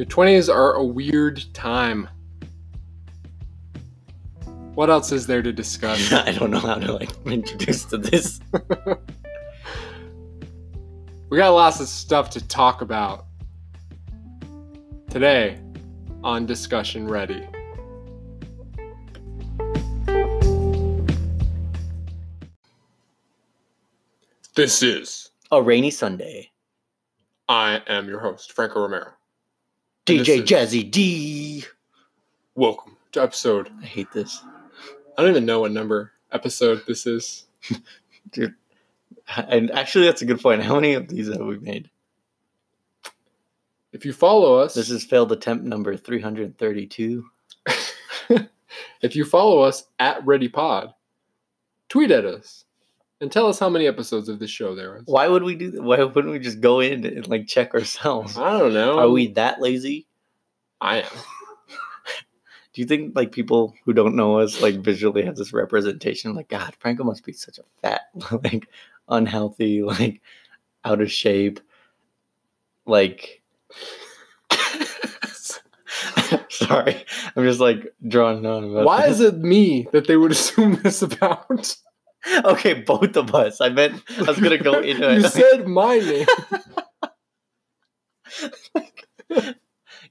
Your 20s are a weird time. What else is there to discuss? I don't know how to like introduce to this. we got lots of stuff to talk about today on Discussion Ready. This is A rainy Sunday. I am your host, Franco Romero. DJ Jazzy D. Welcome to episode. I hate this. I don't even know what number episode this is. Dude. And actually that's a good point. How many of these have we made? If you follow us, This is failed attempt number 332. if you follow us at ReadyPod, tweet at us and tell us how many episodes of this show there is. Why would we do that? Why wouldn't we just go in and like check ourselves? I don't know. Are we that lazy? I am. Do you think like people who don't know us like visually have this representation? Like, God, Franco must be such a fat, like unhealthy, like out of shape, like. Sorry, I'm just like drawing on about. Why is it me that they would assume this about? okay? Both of us. I meant I was gonna go into it. you it. said my name.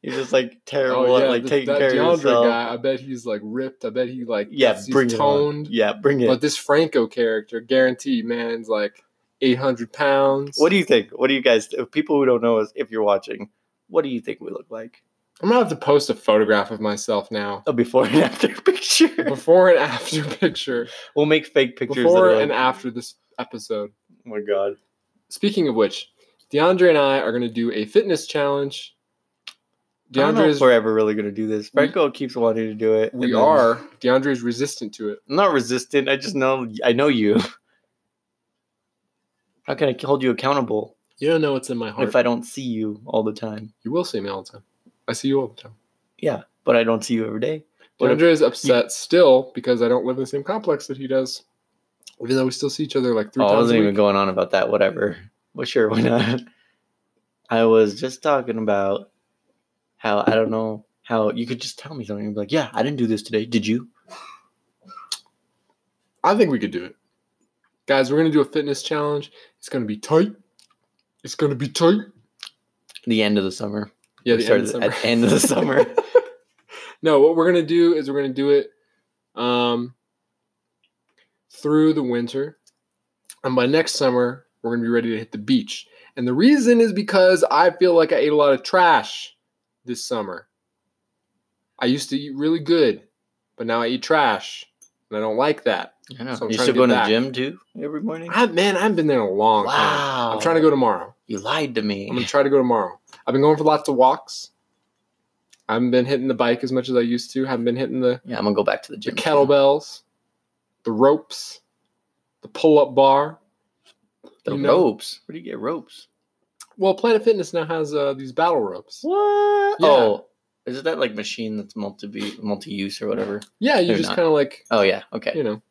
You're just like terrible Oh at like th- taking that care of DeAndre yourself. guy. I bet he's like ripped. I bet he like Yeah, he's bring it toned. Yeah, bring it. But this Franco character, guaranteed, man's like eight hundred pounds. What do you think? What do you guys? If people who don't know us, if you're watching, what do you think we look like? I'm gonna have to post a photograph of myself now. A before and after picture. Before and after picture. We'll make fake pictures. Before and after this episode. Oh my god. Speaking of which, DeAndre and I are gonna do a fitness challenge. I don't know DeAndre if is we're ever really gonna do this. Franco keeps wanting to do it. we are. DeAndre is resistant to it. I'm not resistant. I just know. I know you. How can I hold you accountable You don't know what's in my heart. if I don't see you all the time? you will see me all the time. I see you all the time. Yeah, but I don't see you every day. If- DeAndre is upset still because I don't live in the same complex that he does. Even though we still see each other like three Oh, I wasn't even going on about that. Whatever. Well, sure, why not? I was just talking about how I don't know how you could just tell me something and be like, "Yeah, I didn't do this today. Did you?" I think we could do it. Guys, we're gonna do a fitness challenge. It's gonna be tight. It's gonna be tight. The end of the summer. Yeah, the end of summer. at the end of the summer. no, what we're gonna do is we're gonna do it um, through the winter, and by next summer we're gonna be ready to hit the beach. And the reason is because I feel like I ate a lot of trash this summer. I used to eat really good, but now I eat trash, and I don't like that. I know. So I'm you still to go get to the gym too every morning? I man, I haven't been there in a long time. Wow. I'm trying to go tomorrow. You lied to me. I'm gonna try to go tomorrow. I've been going for lots of walks. I haven't been hitting the bike as much as I used to. haven't been hitting the, yeah, I'm gonna go back to the the gym. too. kettlebells, the ropes, the pull-up bar. The you know. ropes. Where do you get ropes? Well, Planet Fitness now has uh, these battle ropes. What? Yeah. Oh, is it that like machine that's multi multi use or whatever? Yeah, you They're just kind of like Oh yeah. Okay. you know.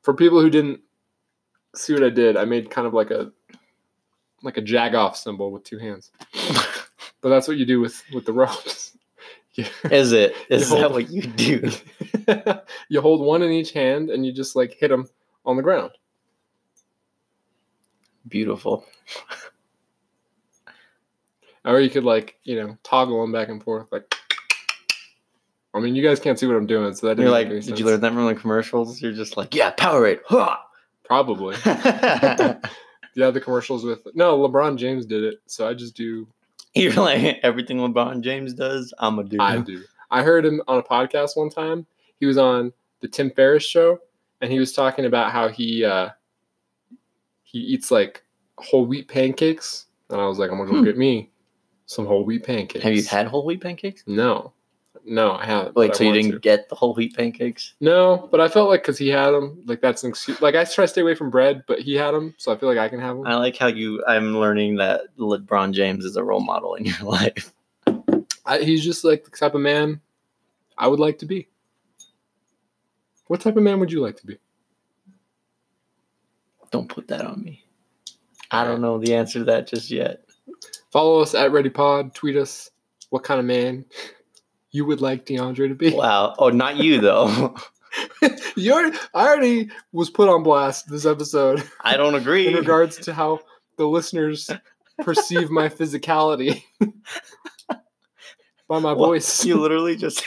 For people who didn't see what I did, I made kind of like a like a jagoff symbol with two hands. But that's what you do with with the ropes. You- Is it? Is You that hold- what you do? you hold one in each hand and you just like hit them on the ground. Beautiful. Or you could like, you know, toggle them back and forth. Like, I mean, you guys can't see what I'm doing, so that You're didn't like, did sense. you learn that from the commercials? You're just like, yeah, Powerade. Ha! Probably. Yeah, the commercials with no LeBron James did it, so I just do. You're like everything LeBron James does. I'm a do. I do. I heard him on a podcast one time. He was on the Tim Ferriss show, and he was talking about how he uh, he eats like whole wheat pancakes, and I was like, I'm gonna go Hmm. get me some whole wheat pancakes. Have you had whole wheat pancakes? No, no, I haven't. Wait, so you didn't to. get the whole wheat pancakes? No, but I felt like because he had them, like that's an excuse. Like I try to stay away from bread, but he had them, so I feel like I can have them. I like how you. I'm learning that LeBron James is a role model in your life. I, he's just like the type of man I would like to be. What type of man would you like to be? Don't put that on me. I don't know the answer to that just yet. Follow us at ReadyPod. Tweet us what kind of man you would like DeAndre to be. Wow. Oh, not you though. you already, I already was put on blast this episode I don't agree. in regards to how the listeners perceive my physicality by my Well, voice. You literally just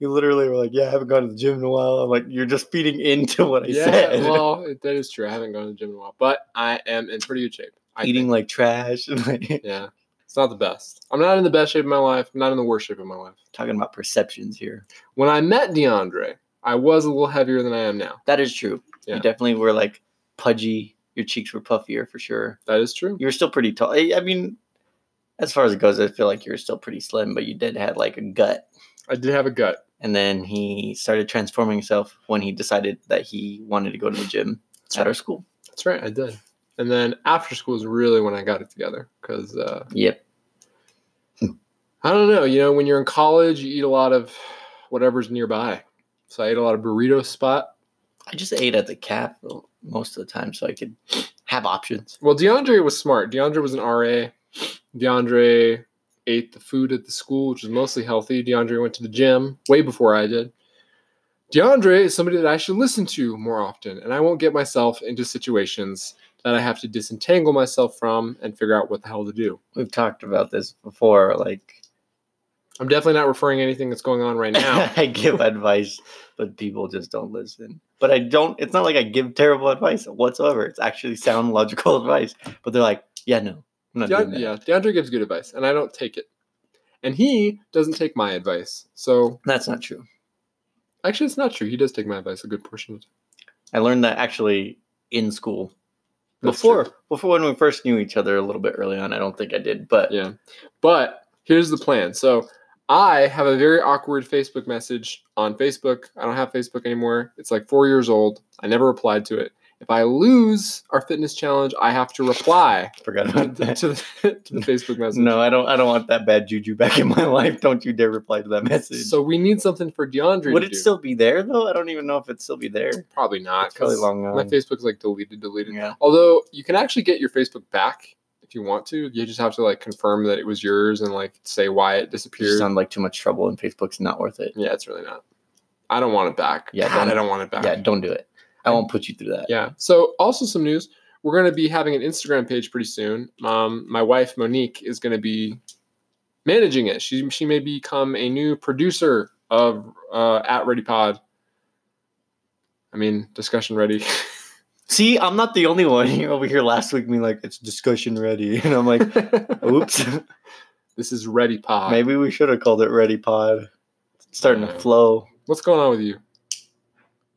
you literally were like, Yeah, I haven't gone to the gym in a while. I'm like, you're just feeding into what I yeah, said. well, that is true. I haven't gone to the gym in a while, but I am in pretty good shape. I Eating think. like trash and like yeah, it's not the best. I'm not in the best shape of my life. I'm not in the worst shape of my life. talking about perceptions here. When I met DeAndre, I was a little heavier than I am now. That is true. Yeah. You definitely were like pudgy. Your cheeks were puffier for sure. That is true. You were still pretty tall. I mean, as far as it goes, I feel like you were still pretty slim, but you did have like a gut. I did have a gut. And then he started transforming himself when he decided that he wanted to go to the gym That's at right. our school. That's right. I did. And then after school is really when I got it together because uh, Yep. I don't know. You know, when you're in college, you eat a lot of whatever's nearby. So I ate a lot of burrito spot. I just ate at the cap most of the time so I could have options. Well, DeAndre was smart. DeAndre was an RA. DeAndre ate the food at the school, which was mostly healthy. DeAndre went to the gym way before I did. DeAndre is somebody that I should listen to more often, and I won't get myself into situations that I have to disentangle myself from and figure out what the hell to do. We've talked about this before. Like, I'm definitely not referring to anything that's going on right now. I give advice, but people just don't listen. But I don't, it's not like I give terrible advice whatsoever. It's actually sound logical advice. But they're like, yeah, no, I'm not doing that. yeah, DeAndre gives good advice, and I don't take it. And he doesn't take my advice. So That's not true. actually, it's not true. He does take my advice a good portion of the time. I learned that actually in school. That's before true. before when we first knew each other a little bit early on, I don't think I did, but Yeah. But here's the plan. So I have a very awkward Facebook message on Facebook. I don't have Facebook anymore. It's like four years old. I never replied to it. If I lose our fitness challenge, I have to reply forgot to about the, that. to the, to the Facebook message. No, I don't. I don't want that bad juju back in my life. Don't you dare reply to that message. So we need something for DeAndre would to it do. still be there though? I don't even know if it'd still be there. Probably not. It's probably long My. Facebook's like deleted, deleted. Yeah. Although you can actually get your Facebook back you want to. You just have to like confirm that it was yours and like say why it disappeared. sound like too much trouble, and Facebook's not worth it. Yeah, it's really not. I don't want it back. Yeah, God, don't- I don't want it back. Yeah, don't do it. I won't put you through that. Yeah. So also some news. We're going to be having an Instagram page pretty soon. Um, my wife Monique is going to be managing it. She she may become a new producer of uh, at Ready Pod. I mean, discussion ready. See, I'm not the only one here over here last week being like, it's discussion ready. And I'm like, oops. this is Ready Pod. Maybe we should have called it Ready Pod. It's starting to flow. What's going on with you?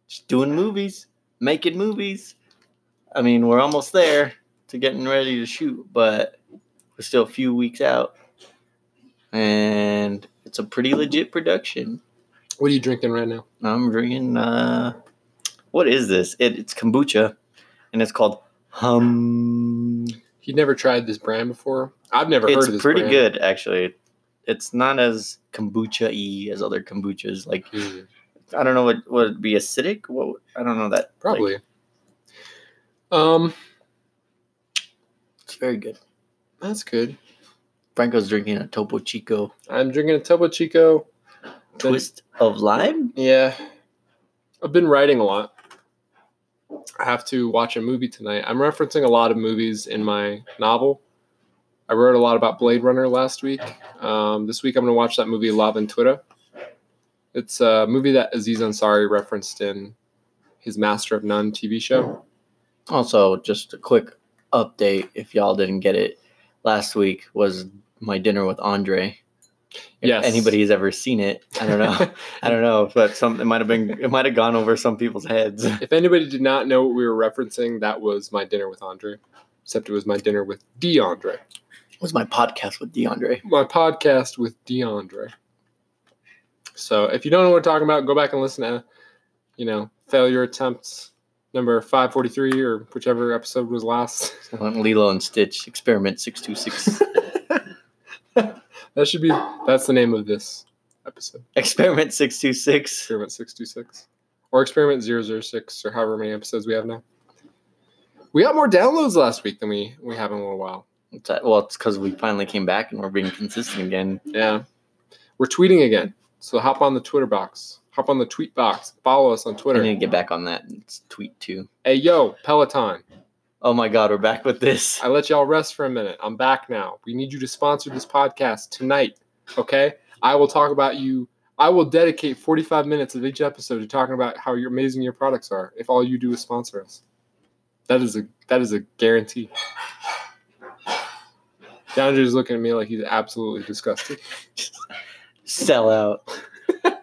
Just doing movies, making movies. I mean, we're almost there to getting ready to shoot, but we're still a few weeks out. And it's a pretty legit production. What are you drinking right now? I'm drinking, uh, what is this? It, it's kombucha, and it's called Humm. You never tried this brand before? I've never heard of It's this. pretty brand. good, actually. It's not as kombucha y as other kombuchas. Like, Mm, I don't know what would be acidic. What I don't know that. probably. Like, um, it's very good. that's good. Franco's drinking a Topo Chico I'm drinking a Topo Chico. Twist of lime. Yeah. I've been writing a lot. Have to watch a movie tonight. I'm referencing a lot of movies in my novel. I wrote a lot about Blade Runner last week. Um, this week I'm going to watch that movie L'Avventura. It's a movie that Aziz Ansari referenced in his Master of None TV show. Also, just a quick update if y'all didn't get it. Last week was my dinner with Andre. If Yes. anybody's ever seen it, I don't know. I don't know, but some it might have been it might have gone over some people's heads. if anybody did not know what we were referencing, that was my dinner with Andre. Except it was my dinner with DeAndre. It was my podcast with DeAndre. my podcast with DeAndre. So if you don't know what we're talking about, go back and listen to, you know, failure attempts number 543 or whichever episode was last. On Lilo and Stitch Experiment Six Two Six. that should be, that's the name of this episode. Experiment Six Two Six. Experiment 626 or Experiment 006 or however many episodes we have now. We got more downloads last week than we, we have in a little while. Uh, well, it's because we finally came back and we're being consistent again. Yeah. we're tweeting again. So hop on the Twitter box, hop on the tweet box, follow us on Twitter. I need to get back on that and tweet too. Hey yo, Peloton. Oh my god, we're back with this. I let y'all rest for a minute. I'm back now. We need you to sponsor this podcast tonight. Okay? I will talk about you. I will dedicate 45 minutes of each episode to talking about how amazing your products are if all you do is sponsor us. That is a that is a guarantee. Is looking at me like he's absolutely disgusted. Sell out. I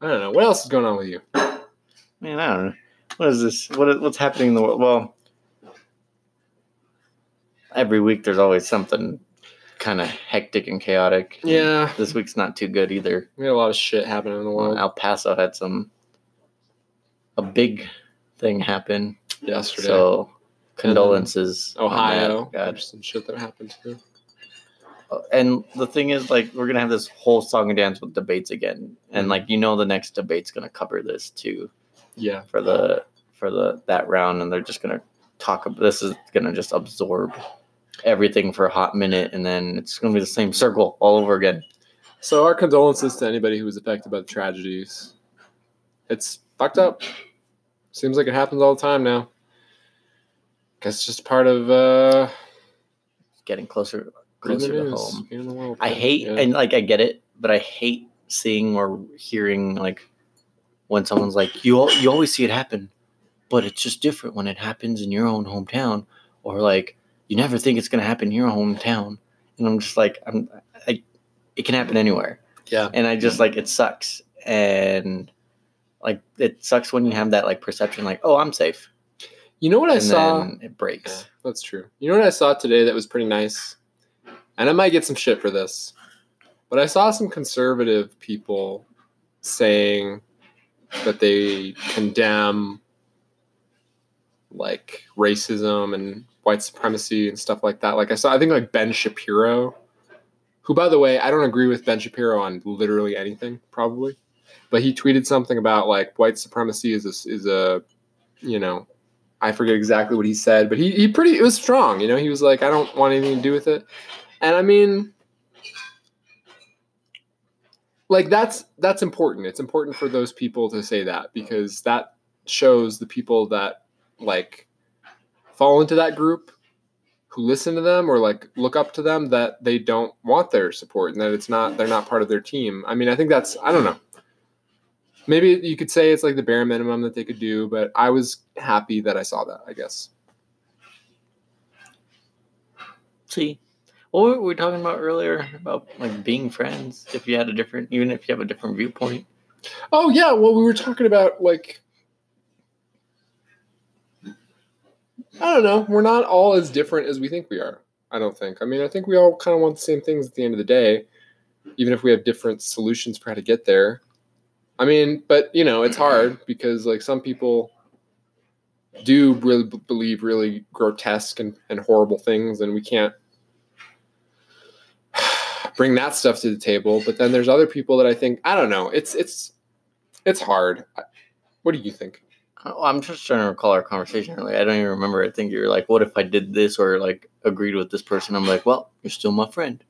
don't know. What else is going on with you? Man, I don't know. What is this? What is, what's happening in the world? Well, every week there's always something kind of hectic and chaotic. Yeah. This week's not too good either. We had a lot of shit happening in the world El Paso had some a big thing happen. yesterday. So condolences. Ohio. God. Some shit that happened too. And the thing is, like, we're gonna have this whole song and dance with debates again, and Mhm. like, you know, the next debate's gonna cover this too Yeah. for the for the that round, and they're just gonna talk. This is gonna just absorb everything for a hot minute, and then it's gonna be the same circle all over again. So our condolences to anybody who was affected by the tragedies. It's fucked up. Seems like it happens all the time now. Guess it's just part of uh Getting closer closer to home. being in the world. I hate Yeah. and like I get it, but I hate seeing or hearing like when someone's like you you always see it happen, but it's just different when it happens in your own hometown or like you never think it's gonna happen in your hometown, and I'm just like I'm I, it can happen anywhere, yeah. and I just like it sucks and like it sucks when you have that like perception like oh I'm safe You know what I and saw? it breaks. Yeah, that's true. You know what I saw today that was pretty nice? And I might get some shit for this. But I saw some conservative people saying that they condemn like racism and white supremacy and stuff like that. Like I saw I think like Ben Shapiro, who by the way, I don't agree with Ben Shapiro on literally anything probably. But he tweeted something about like white supremacy is a, is a you know, I forget exactly what he said, but he, he pretty it was strong, you know. He was like, I don't want anything to do with it. And I mean like that's that's important. It's important for those people to say that because that shows the people that like fall into that group who listen to them or like look up to them that they don't want their support and that it's not they're not part of their team. I mean, I think that's I don't know. Maybe you could say it's like the bare minimum that they could do, but I was happy that I saw that, I guess. See, what were we talking about earlier about like being friends? If you had a different, even if you have a different viewpoint. Oh yeah, well we were talking about like I don't know, we're not all as different as we think we are. I don't think. I mean, I think we all kind of want the same things at the end of the day, even if we have different solutions for how to get there. I mean, but you know, it's hard because like some people do really b- believe really grotesque and, and horrible things and we can't bring that stuff to the table but then there's other people that i think i don't know it's it's it's hard what do you think I'm just trying to recall our conversation. Like, I don't even remember. I think you're like, "What if I did this or like agreed with this person?" I'm like, "Well, you're still my friend.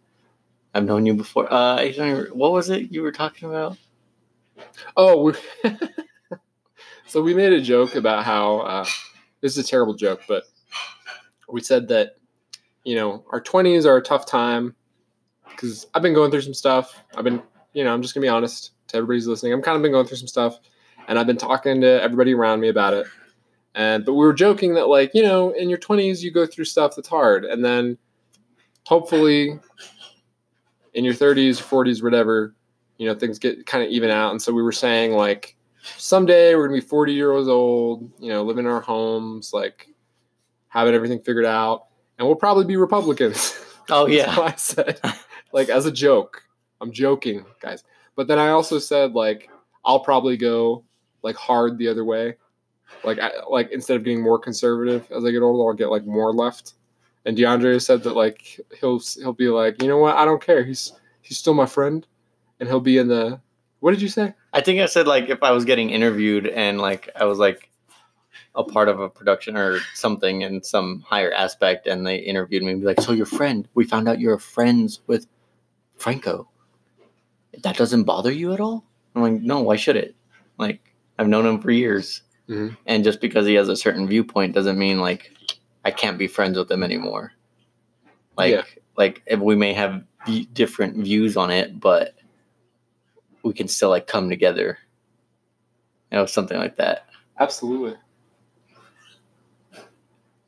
I've known you before." Uh, I don't even, what was it you were talking about? oh we so we made a joke about how uh, this is a terrible joke but we said that you know our 20s are a tough time because i've been going through some stuff i've been you know i'm just gonna be honest to everybody's listening i'm kind of been going through some stuff and i've been talking to everybody around me about it. And but we were joking that like you know in your 20s you go through stuff that's hard. And then hopefully in your 30s 40s whatever you know things get kind of even out. And so we were saying like someday we're gonna be 40 years old you know living in our homes like having everything figured out. And we'll probably be republicans. Oh yeah, I said, like as a joke. I'm joking, guys. But then I also said like I'll probably go like hard the other way, like I, like instead of getting more conservative as I get older, I'll get like more left. And DeAndre said that like he'll he'll be like, you know what? I don't care. He's he's still my friend, and he'll be in the. What did you say? I think I said like if I was getting interviewed and like I was like a part of a production or something in some higher aspect, and they interviewed me and be like, "So your friend? We found out you're friends with Franco." that doesn't bother you at all? I'm like, no, why should it? Like, I've known him for years. Mhm. And just because he has a certain viewpoint doesn't mean like I can't be friends with him anymore. Like, Yeah. like if we may have different views on it, but we can still like come together. You know, something like that. Absolutely.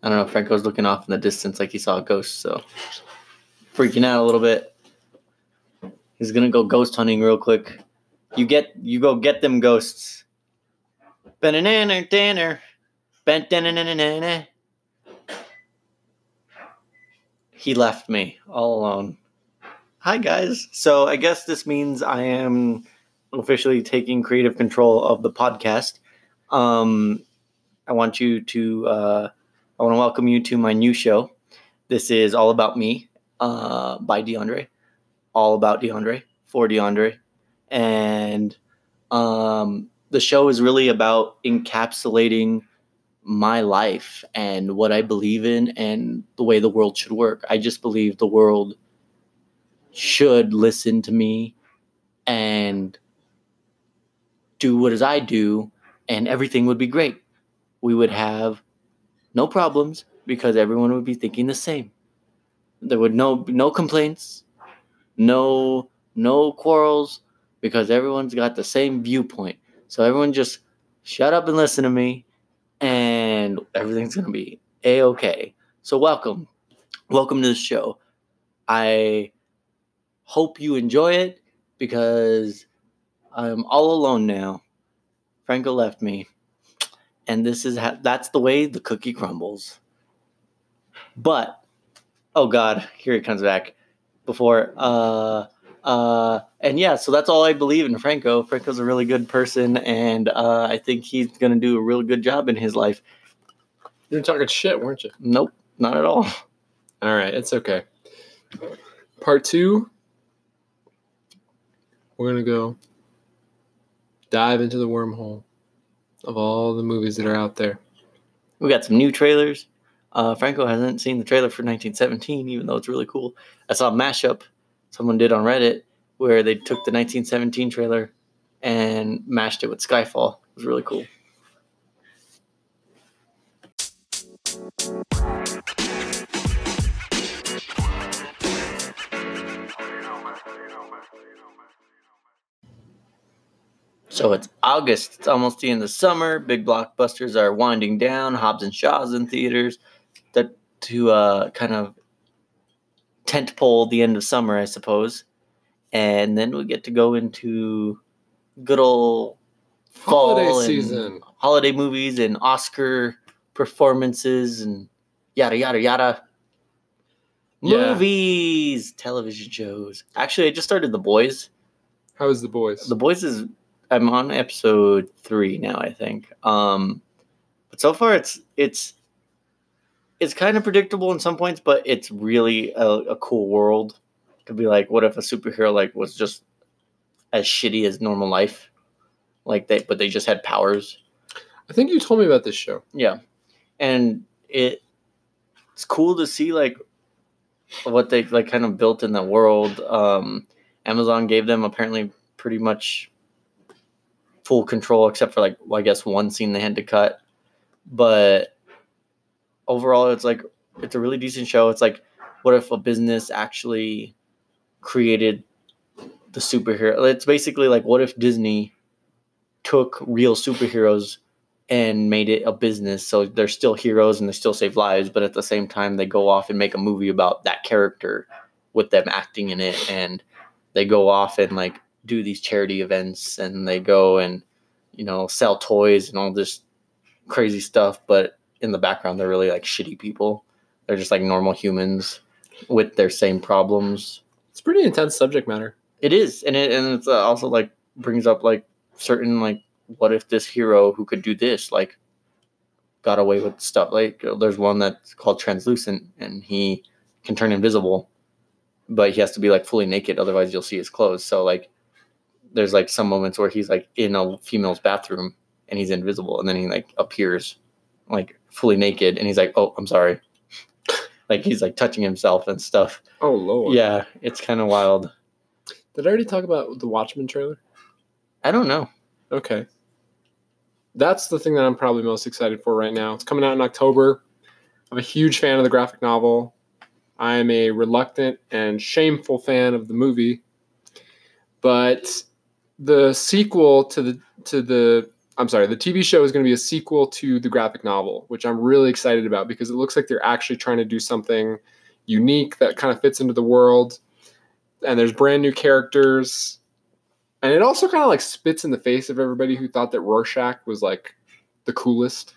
I don't know. Franco's looking off in the distance like he saw a ghost, so freaking out a little bit. He's gonna go ghost hunting real quick. You get you go get them ghosts. Banana dinner. Banana. He left me all alone. Hi guys. So I guess this means I am officially taking creative control of the podcast. Um, I want you to. Uh, I want to welcome you to my new show. This is all about me, uh, by DeAndre, all about DeAndre for DeAndre, and um, the show is really about encapsulating my life and what I believe in and the way the world should work. I just believe the world should listen to me and do what as I do, and everything would be great. We would have no problems because everyone would be thinking the same. There would no no complaints, no no quarrels because everyone's got the same viewpoint. So everyone just shut up and listen to me and everything's going to be a okay. So welcome. Welcome to the show. I hope you enjoy it because I'm all alone now. Franco left me and this is ha- that's the way the cookie crumbles. But oh god, here it comes back. Before uh uh and yeah, so that's all I believe in Franco. Franco's a really good person and uh I think he's going to do a real good job in his life. You were talking shit, weren't you? Nope, not at all. All right, it's okay. Part two, we're gonna go dive into the wormhole of all the movies that are out there. We got some new trailers. Uh, Franco hasn't seen the trailer for 1917, even though it's really cool. I saw a mashup someone did on Reddit where they took the 1917 trailer and mashed it with Skyfall. It was really cool. So it's August. It's almost the end of summer. Big blockbusters are winding down. Hobbs and Shaw's in theaters. That to uh, kind of tent pole the end of summer, I suppose. And then we get to go into good old fall Holiday and season. holiday movies and Oscar performances and yada yada yada. Yeah. Movies, television shows. Actually, I just started The Boys. How is the boys? The Boys is I'm on episode three now, I think. Um, but so far it's it's it's kind of predictable in some points, but it's really a, a cool world to be like, what if a superhero like was just as shitty as normal life, like they but they just had powers. I think you told me about this show. Yeah, and it it's cool to see like what they like kind of built in the world. Um, Amazon gave them apparently pretty much full control, except for like well, I guess one scene they had to cut. But overall, it's like it's a really decent show. It's like what if a business actually created the superhero? It's basically like what if Disney took real superheroes and made it a business so they're still heroes and they still save lives but at the same time they go off and make a movie about that character with them acting in it and they go off and like do these charity events and they go and you know sell toys and all this crazy stuff but in the background they're really like shitty people. They're just like normal humans with their same problems. It's pretty intense subject matter. it is, and it and it's uh, also like brings up like certain like what if this hero who could do this like got away with stuff? Like uh, there's one that's called translucent and he can turn invisible but he has to be like fully naked otherwise you'll see his clothes. So like there's like some moments where he's like in a female's bathroom and he's invisible and then he like appears like fully naked and he's like oh i'm sorry like he's like touching himself and stuff Oh lord. yeah it's kind of wild Did I already talk about the Watchmen trailer? I don't know. Okay. That's the thing that I'm probably most excited for right now. It's coming out in October. I'm a huge fan of the graphic novel. I am a reluctant and shameful fan of the movie. But the sequel to the to the I'm sorry, the TV show is going to be a sequel to the graphic novel, which I'm really excited about because it looks like they're actually trying to do something unique that kind of fits into the world. And there's brand new characters. And it also kind of like spits in the face of everybody who thought that Rorschach was like the coolest.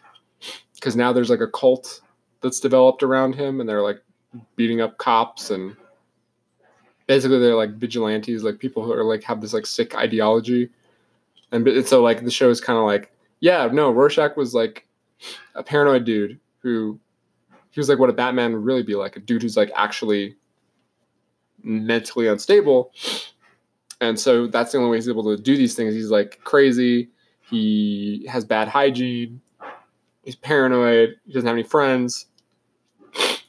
Because now there's like a cult that's developed around him and they're like beating up cops and basically they're like vigilantes, like people who are like have this like sick ideology and, so like the show is kind of like yeah no rorschach was like a paranoid dude who he was like what a batman would really be like a dude who's like actually mentally unstable. And so that's the only way he's able to do these things. He's like crazy. He has bad hygiene. He's paranoid. He doesn't have any friends.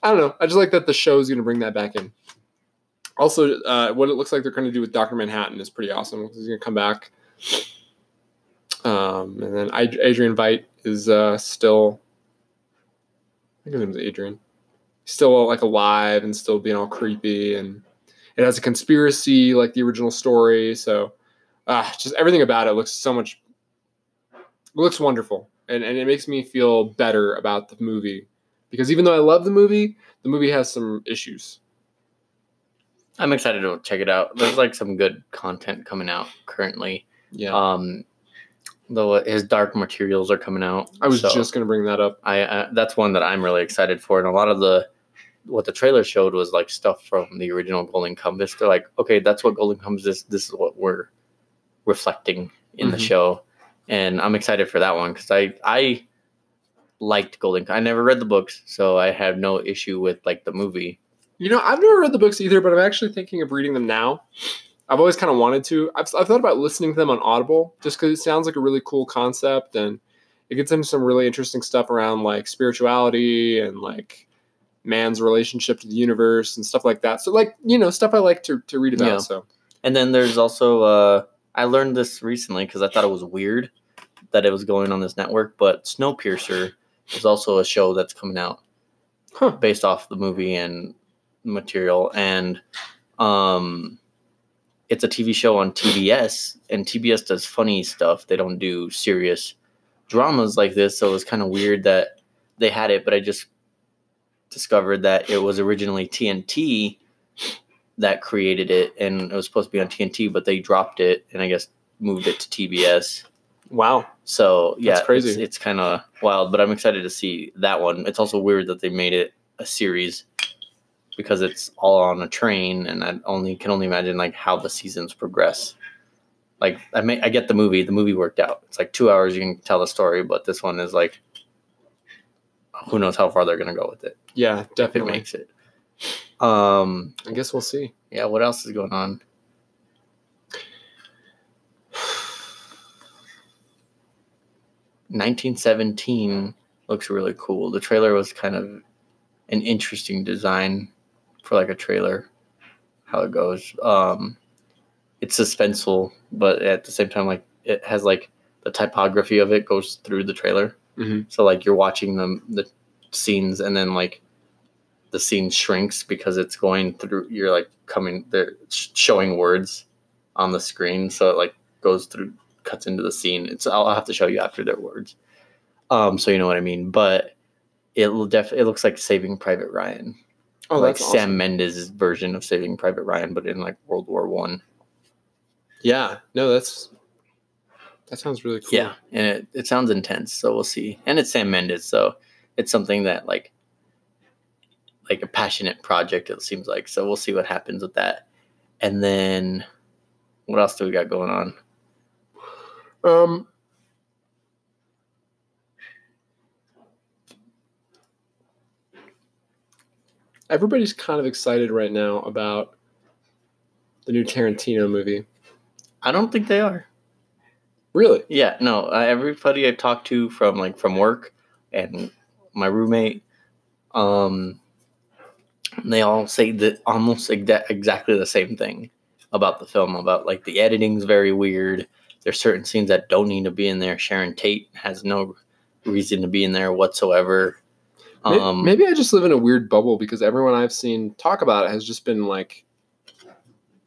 I don't know. I just like that the show's going to bring that back in. Also uh, what it looks like they're going to do with dr manhattan is pretty awesome he's going to come back um, and then Adrian Veidt is uh, still, I think his name is Adrian. Still like alive and still being all creepy, and it has a conspiracy like the original story. So, uh, just everything about it looks so much, looks wonderful, and and it makes me feel better about the movie because even though I love the movie, the movie has some issues. I'm excited to check it out. There's like some good content coming out currently. Yeah. Um, though his dark materials are coming out. I was so just going to bring that up. I uh, that's one that I'm really excited for, and a lot of the what the trailer showed was like stuff from the original Golden Compass. They're like, okay, that's what Golden Compass is. This is what we're reflecting in the Mhm. show, and I'm excited for that one because I I liked Golden. I never read the books, so I have no issue with like the movie. You know, I've never read the books either, but I'm actually thinking of reading them now. I've always kind of wanted to. I've, I've thought about listening to them on Audible just because it sounds like a really cool concept and it gets into some really interesting stuff around like spirituality and like man's relationship to the universe and stuff like that. So, like, you know, stuff I like to, to read about. Yeah. So, And then there's also uh, I learned this recently because I thought it was weird that it was going on this network, but Snowpiercer is also a show that's coming out Huh. based off the movie and material, and um, it's a TV show on TBS, and TBS does funny stuff. They don't do serious dramas like this, so it was kind of weird that they had it. But I just discovered that it was originally TNT that created it, and it was supposed to be on TNT, but they dropped it, and I guess moved it to TBS. wow. So yeah, That's crazy. It's, it's kind of wild, but I'm excited to see that one. It's also weird that they made it a series because it's all on a train, and I only can only imagine like how the seasons progress. Like I may I get the movie. The movie worked out. It's like two hours. You can tell the story, but this one is like who knows how far they're gonna go with it. Yeah, If it definitely. makes it. Um. I guess we'll see. Yeah. What else is going on? 1917 looks really cool. The trailer was kind of an interesting design for like a trailer. How it goes. Um, it's suspenseful, but at the same time, like it has like the typography of it goes through the trailer. Mhm. So like you're watching the the scenes, and then like the scene shrinks because it's going through. You're like coming. They're showing words on the screen, so it like goes through, cuts into the scene. It's I'll I'll have to show you after their words, um, so you know what I mean. But it will def it looks like Saving Private Ryan, Oh, like that's Sam. Mendes' version of Saving Private Ryan, but in like World War One. Yeah. No, that's that sounds really cool. Yeah, and it, it sounds intense, so we'll see. And it's Sam Mendes, so it's something that like like a passionate project it seems like. So we'll see what happens with that. And then what else do we got going on? Um. Everybody's kind of excited right now about the new Tarantino movie. I don't think they are. Really? Yeah, no. Uh, everybody I've talked to from like from work and my roommate, um, they all say that almost exa- exactly the same thing. about the film about like the editing's very weird. There's certain scenes that don't need to be in there. Sharon Tate has no reason to be in there whatsoever. Um, Maybe I just live in a weird bubble because everyone I've seen talk about it has just been like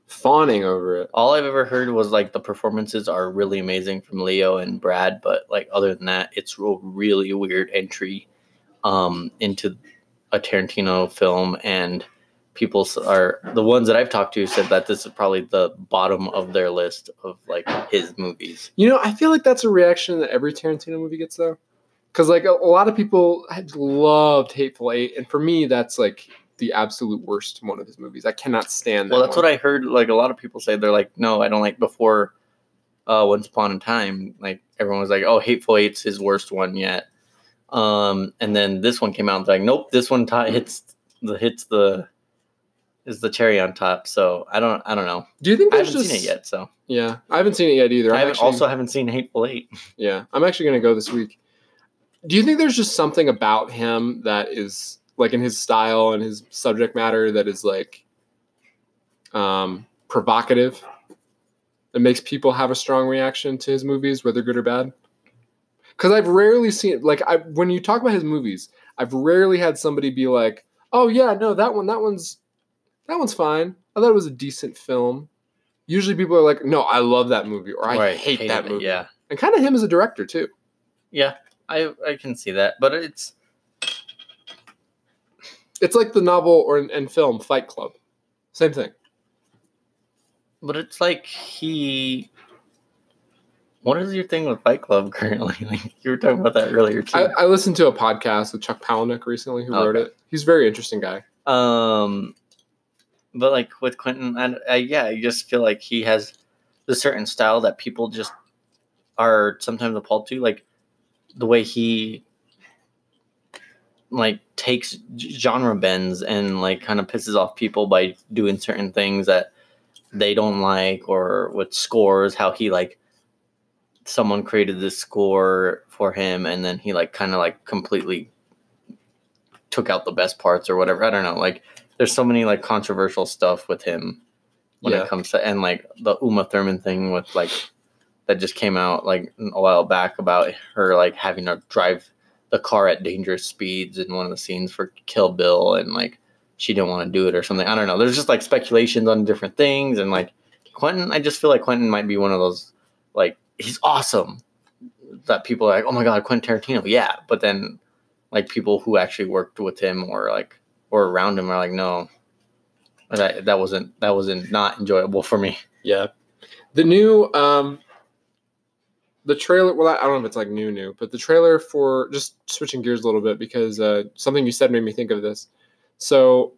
fawning over it. all I've ever heard was like the performances are really amazing from Leo and Brad, but like other than that, it's a really weird entry um, into a Tarantino film, and people are the ones that I've talked to said that this is probably the bottom of their list of like his movies. You know, I feel like that's a reaction that every Tarantino movie gets though. Because like a, a lot of people had loved Hateful Eight, and for me, that's like the absolute worst one of his movies. I cannot stand that. Well, that's one. what I heard. Like a lot of people say, they're like, no, I don't like before. Uh, Once Upon a Time, like everyone was like, oh, Hateful Eight's his worst one yet. Um, and then this one came out, and they're like, nope, this one t- hits the hits the is the cherry on top. So I don't, I don't know. Do you think I haven't just seen it yet, so Yeah, I haven't seen it yet either. I haven't, actually- also haven't seen Hateful Eight. Yeah, I'm actually going to go this week. Do you think there's just something about him that is like in his style and his subject matter that is like um, provocative? That makes people have a strong reaction to his movies, whether good or bad. Because I've rarely seen like I when you talk about his movies, I've rarely had somebody be like, "Oh yeah, no, that one, that one's that one's fine. I thought it was a decent film." Usually, people are like, "No, I love that movie," or "I Right, hate hated that it, movie." Yeah, and kind of him as a director too. yeah, I I can see that, but it's It's like the novel or and film Fight Club. Same thing. but it's like he. What is your thing with Fight Club currently? Like you were talking about that earlier too. I, I listened to a podcast with Chuck Palahniuk recently, who wrote it. He's a very interesting guy. Um, but like with Quentin, I, I yeah, I just feel like he has a certain style that people just are sometimes appalled to, like the way he like takes genre bends and like kind of pisses off people by doing certain things that they don't like, or with scores, how he like someone created this score for him and then he like kind of like completely took out the best parts or whatever. I don't know. Like there's so many like controversial stuff with him when Yeah. it comes to and like the Uma Thurman thing with like that just came out like a while back about her like having to drive the car at dangerous speeds in one of the scenes for Kill Bill and like she didn't want to do it or something. I don't know. There's just like speculations on different things and like Quentin I just feel like Quentin might be one of those like he's awesome that people are like, oh my god, Quentin Tarantino, yeah. But then like people who actually worked with him or like or around him are like, no, that that wasn't that wasn't not enjoyable for me. Yeah. The new um the trailer well I don't know if it's like new new, but the trailer for just switching gears a little bit because uh something you said made me think of this. So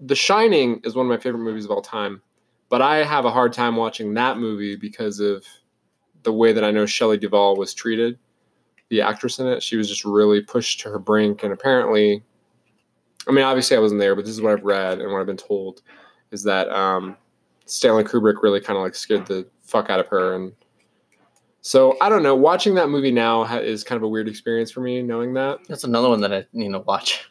The Shining is one of my favorite movies of all time, but I have a hard time watching that movie because of the way that I know Shelley Duvall was treated, the actress in it. She was just really pushed to her brink and apparently I mean obviously I wasn't there, but this is what I've read and what I've been told is that um Stanley Kubrick really kind of like scared the fuck out of her, and so I don't know. Watching that movie now ha- is kind of a weird experience for me, knowing that That's another one that I need to watch.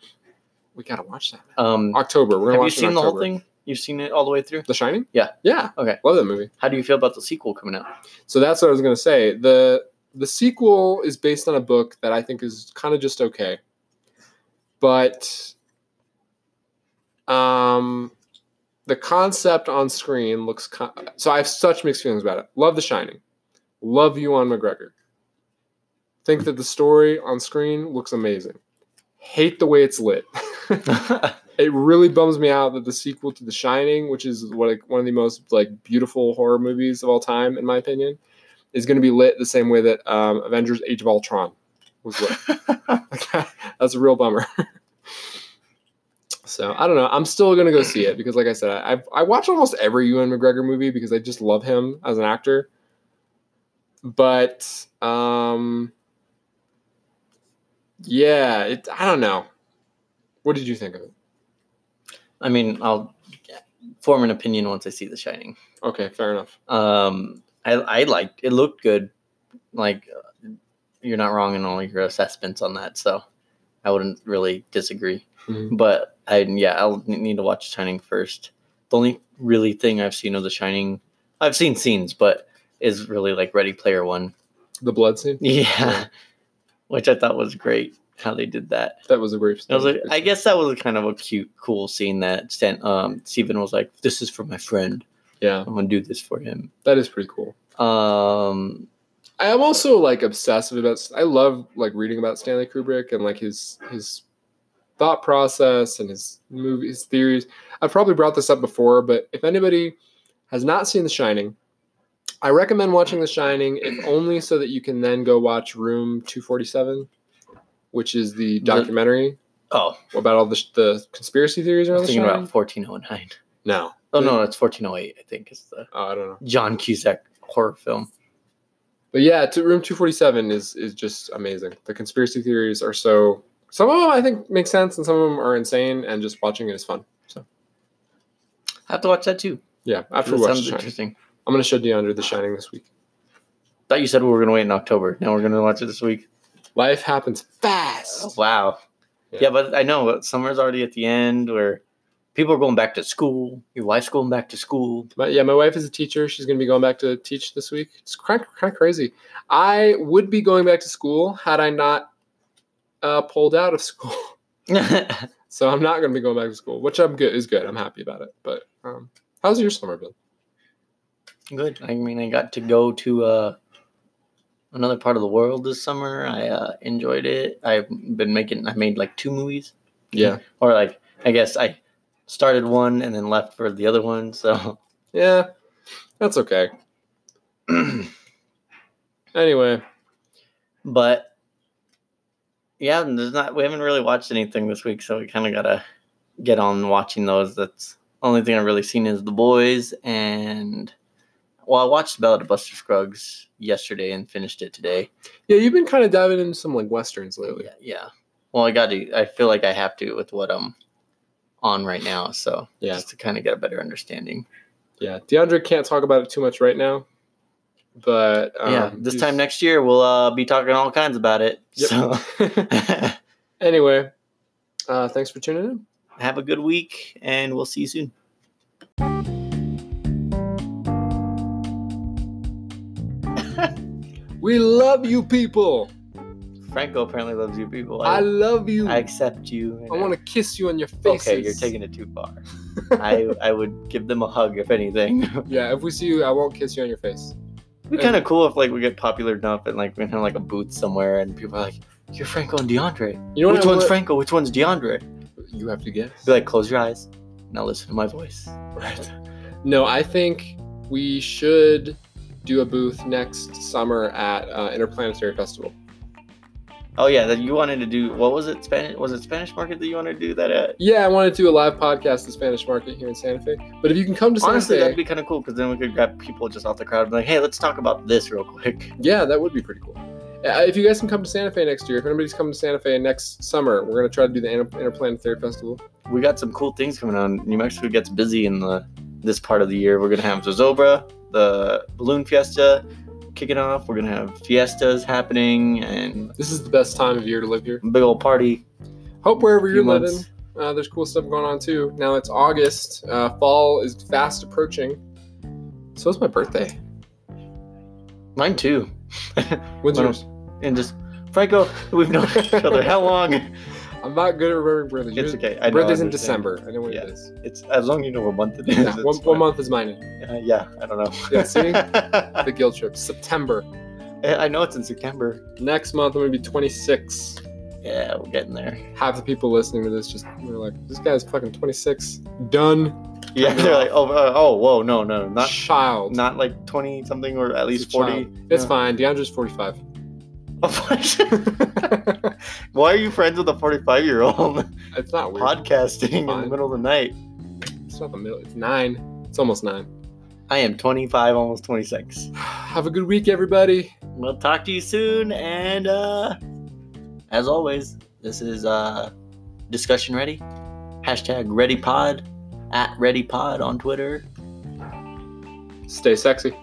we gotta watch that. Um, October. We're gonna have you watch it in seen the whole October. thing? You've seen it all the way through. The Shining. Yeah. yeah. Okay. love that movie. How do you feel about the sequel coming out? So that's what I was gonna say. the The sequel is based on a book that I think is kind of just okay, but um, the concept on screen looks. Con- so I have such mixed feelings about it. Love The Shining. Love Ewan McGregor. Think that the story on screen looks amazing. Hate the way it's lit. it really bums me out that the sequel to The Shining, which is what like, one of the most like beautiful horror movies of all time, in my opinion, is going to be lit the same way that um, Avengers: Age of Ultron was lit. That's a real bummer. so I don't know. I'm still going to go see it because, like I said, I I watch almost every Ewan McGregor movie because I just love him as an actor. But um, yeah, it. I don't know. What did you think of it? I mean, I'll form an opinion once I see The Shining. Okay, fair enough. Um, I I liked it. Looked good. Like you're not wrong in all your assessments on that, so I wouldn't really disagree. Mhm. But I yeah, I'll need to watch Shining first. the only really thing I've seen of The Shining, I've seen scenes, but is really like Ready Player One. The blood scene. Yeah, Yeah. which I thought was great how they did that. That was a great. I was like, I guess that was kind of a cute, cool scene that Stan, um, Steven was like, "This is for my friend. yeah, I'm gonna do this for him." that is pretty cool. Um, I am also like obsessive about. I love like reading about Stanley Kubrick and like his his thought process and his movie his theories. I've probably brought this up before, but if anybody has not seen The Shining, I recommend watching The Shining, if only so that you can then go watch Room Two Forty Seven, which is the documentary oh, about all the the conspiracy theories around was The thinking Shining. about 1409. no, Oh no, it's 1408. I think is the oh, I don't know. John Cusack horror film. But yeah, to room 247 is is just amazing. The conspiracy theories are so some of them I think make sense and some of them are insane and just watching it is fun. So I have to watch that too. yeah, after That watch sounds interesting. I'm gonna show DeAndre The Shining this week. Thought you said we were gonna wait in October. Now we're gonna watch it this week. Life happens Oh, fast. wow. Yeah. Yeah. but I know but summer's already at the end where people are going back to school. Your wife's going back to school. My, yeah, my wife is a teacher. She's gonna be going back to teach this week. It's kind of, kind of crazy. I would be going back to school had I not uh, pulled out of school. So I'm not gonna be going back to school, which I'm good is good. I'm happy about it. But um, how's your summer been? Good. I mean, I got to go to uh, another part of the world this summer. I uh, enjoyed it. I've been making. I made like two movies, Yeah, or like I guess I started one and then left for the other one. So yeah, that's okay. Anyway, but yeah, there's not. We haven't really watched anything this week, so we kind of gotta get on watching those. That's only thing I've really seen is The Boys and. Well, I watched Ballad of Buster Scruggs yesterday and finished it today. yeah, you've been kind of diving into some like westerns lately. Yeah, yeah. Well, I got to. I feel like I have to with what I'm on right now. So Yeah. just to kind of get a better understanding. Yeah, DeAndre can't talk about it too much right now, but um, yeah, this time next year we'll uh, be talking all kinds about it. Yep. So anyway, uh, thanks for tuning in. have a good week, and we'll see you soon. We love you, people. Franco apparently loves you people. I I, love you. I accept you. I want to kiss you on your face. Okay, you're taking it too far. I I would give them a hug if anything. yeah, if we see you, I won't kiss you on your face. It'd be kind of cool if like we get popular enough and like we have like a booth somewhere and people are like, "You're Franco and DeAndre. You know what? Which one's would- Franco? Which one's DeAndre?" You have to guess. Be like, "Close your eyes. Now listen to my voice." Right. No, I think we should do a booth next summer at uh, Interplanetary Festival. Oh yeah, that you wanted to do. What was it? Spanish? Was it Spanish Market that you wanted to do that at? Yeah, I wanted to do a live podcast at the Spanish Market here in Santa Fe. But if you can come to Santa Honestly, Fe, that'd be kind of cool because then we could grab people just off the crowd and be like, "Hey, let's talk about this real quick." yeah, that would be pretty cool. Uh, if you guys can come to Santa Fe next year, if anybody's coming to Santa Fe next summer, we're gonna try to do the Inter- Interplanetary Festival. We got some cool things coming on. New Mexico gets busy in the this part of the year. We're gonna have Zozobra, the balloon fiesta, kicking off. We're gonna have fiestas happening and This is the best time of year to live here. big old party. Hope wherever Few you're months. living, uh, there's cool stuff going on too. Now it's August. Uh, fall is fast approaching. So it's my birthday. Mine too. When's Well, yours? and just Franco, we've known each other how long? I'm not good at remembering birthdays. It's okay. I know, birthday's I in. December. I know what Yeah. it is. It's as long as you know what month it is. Yeah, one, one month is mine. Uh, yeah, I don't know. Yeah, see? The guilt trip. September. I know it's in September. Next month I'm gonna be 26. Yeah, we're getting there. Half the people listening to this just they're like, this guy's fucking 26. Done. Yeah, they're like, oh, uh, oh, whoa, no, no, not child. not like twenty something or at least a forty. child. It's Yeah. fine. DeAndre's 45. Why are you friends with a forty-five year old it's not weird. podcasting in the middle of the night? It's not the middle. It's nine. It's almost nine. I am twenty-five, almost twenty-six. Have a good week, everybody. We'll talk to you soon, and uh, as always, this is uh, discussion ready. Hashtag ready pod at ready pod on Twitter. Stay sexy.